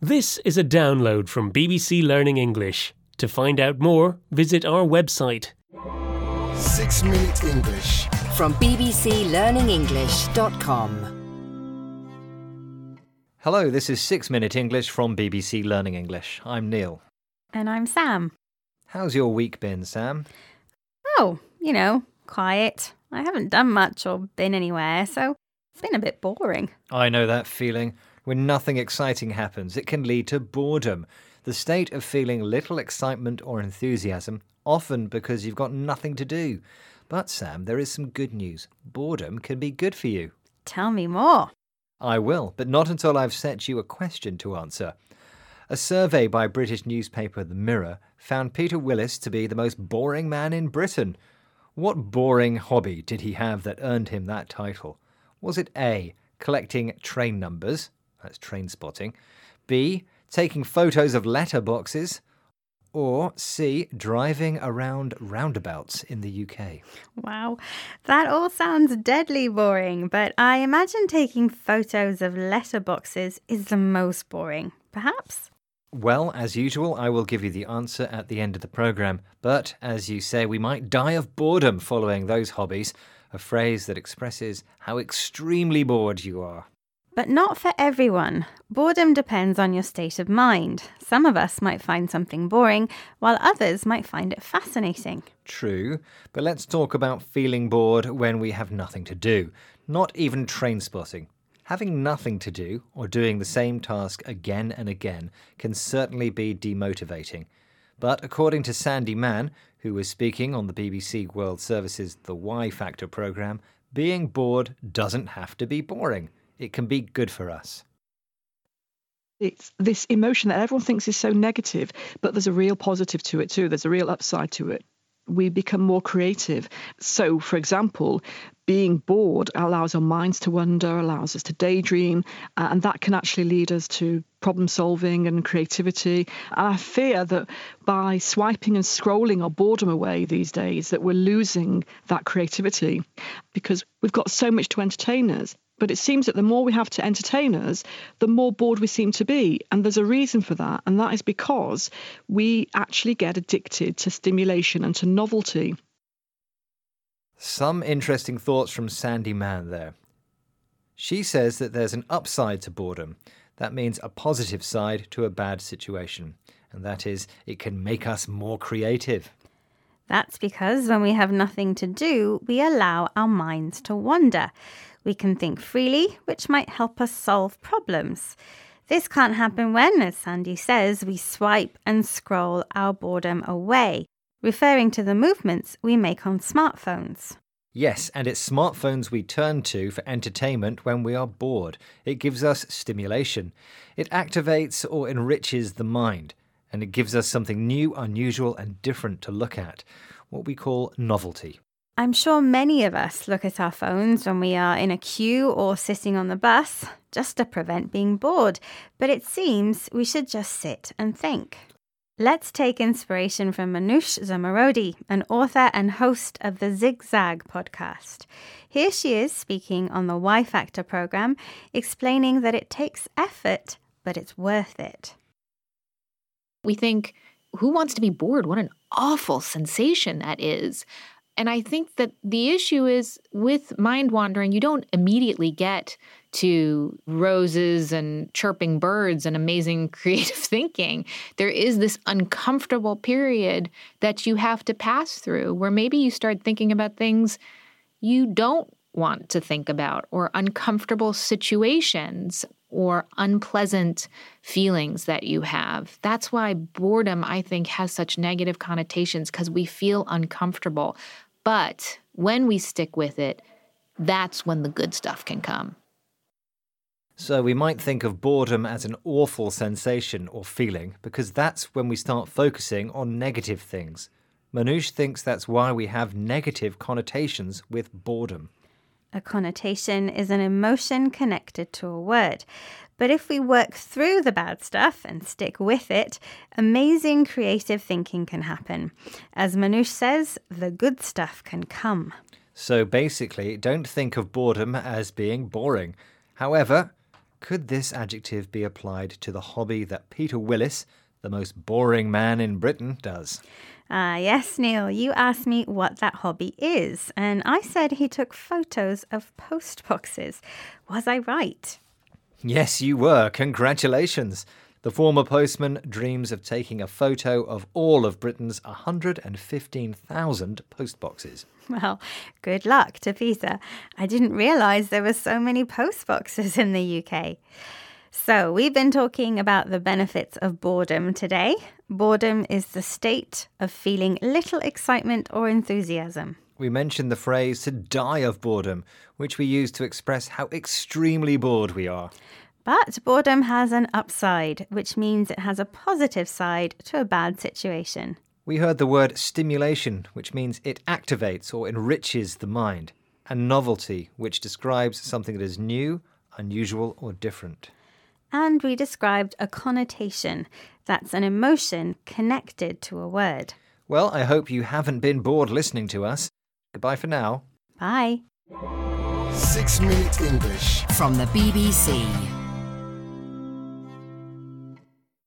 This is a download from BBC Learning English. To find out more, visit our website. Six Minute English. from bbclearningenglish.com. Hello, this is 6 Minute English from BBC Learning English. I'm Neil. And I'm Sam. How's your week been, Sam? Oh, you know, quiet. I haven't done much or been anywhere, so it's been a bit boring. I know that feeling. When nothing exciting happens, it can lead to boredom, the state of feeling little excitement or enthusiasm, often because you've got nothing to do. But, Sam, there is some good news. Boredom can be good for you. Tell me more. I will, but not until I've set you a question to answer. A survey by British newspaper The Mirror found Peter Willis to be the most boring man in Britain. What boring hobby did he have that earned him that title? Was it A, collecting train numbers? That's train spotting. B, taking photos of letterboxes? Or C, driving around roundabouts in the UK? Wow, that all sounds deadly boring, but I imagine taking photos of letterboxes is the most boring. Perhaps? Well, as usual, I will give you the answer at the end of the programme. But as you say, we might die of boredom following those hobbies, a phrase that expresses how extremely bored you are. But not for everyone. Boredom depends on your state of mind. Some of us might find something boring, while others might find it fascinating. True, but let's talk about feeling bored when we have nothing to do, not even train spotting. Having nothing to do or doing the same task again and again can certainly be demotivating. But according to Sandi Mann, who was speaking on the BBC World Service's The Why Factor programme, being bored doesn't have to be boring. It can be good for us. it's this emotion that everyone thinks is so negative, but there's a real positive to it too. There's a real upside to it. We become more creative. So, for example, being bored allows our minds to wander, allows us to daydream, uh, and that can actually lead us to problem solving and creativity. And I fear that by swiping and scrolling our boredom away these days, that we're losing that creativity because we've got so much to entertain us. But it seems that the more we have to entertain us, the more bored we seem to be. And there's a reason for that. And that is because we actually get addicted to stimulation and to novelty. Some interesting thoughts from Sandi Mann there. She says that there's an upside to boredom. That means a positive side to a bad situation. And that is, it can make us more creative. That's because when we have nothing to do, we allow our minds to wander. We can think freely, which might help us solve problems. This can't happen when, as Sandi says, we swipe and scroll our boredom away, referring to the movements we make on smartphones. Yes, and it's smartphones we turn to for entertainment when we are bored. It gives us stimulation. It activates or enriches the mind, and it gives us something new, unusual, and different to look at, what we call novelty. I'm sure many of us look at our phones when we are in a queue or sitting on the bus just to prevent being bored, but it seems we should just sit and think. Let's take inspiration from Manoush Zomorodi, an author and host of the Zigzag podcast. Here she is speaking on the Why Factor program, explaining that it takes effort, but it's worth it. we think, who wants to be bored? What an awful sensation that is. And I think that the issue is with mind wandering, you don't immediately get to roses and chirping birds and amazing creative thinking. There is this uncomfortable period that you have to pass through where maybe you start thinking about things you don't want to think about or uncomfortable situations or unpleasant feelings that you have. That's why boredom, I think, has such negative connotations because we feel uncomfortable. But when we stick with it, that's when the good stuff can come. So we might think of boredom as an awful sensation or feeling because that's when we start focusing on negative things. Manoush thinks that's why we have negative connotations with boredom. A connotation is an emotion connected to a word. But if we work through the bad stuff and stick with it, amazing creative thinking can happen. As Manoush says, the good stuff can come. So basically, don't think of boredom as being boring. However, Could this adjective be applied to the hobby that Peter Willis, the most boring man in Britain, does? Ah, yes, Neil, you asked me what that hobby is, and I said he took photos of post boxes. Was I right? Yes, you were. Congratulations. The former postman dreams of taking a photo of all of Britain's 115,000 postboxes. Well, good luck to Peter. I didn't realise there were so many post boxes in the UK. So, we've been talking about the benefits of boredom today. Boredom is the state of feeling little excitement or enthusiasm. We mentioned the phrase to die of boredom, which we use to express how extremely bored we are. But boredom has an upside, which means it has a positive side to a bad situation. We heard the word stimulation, which means it activates or enriches the mind, and novelty, which describes something that is new, unusual, or different. And we described a connotation that's an emotion connected to a word. Well, I hope you haven't been bored listening to us. Goodbye for now. Bye. Six Minute English. From the BBC.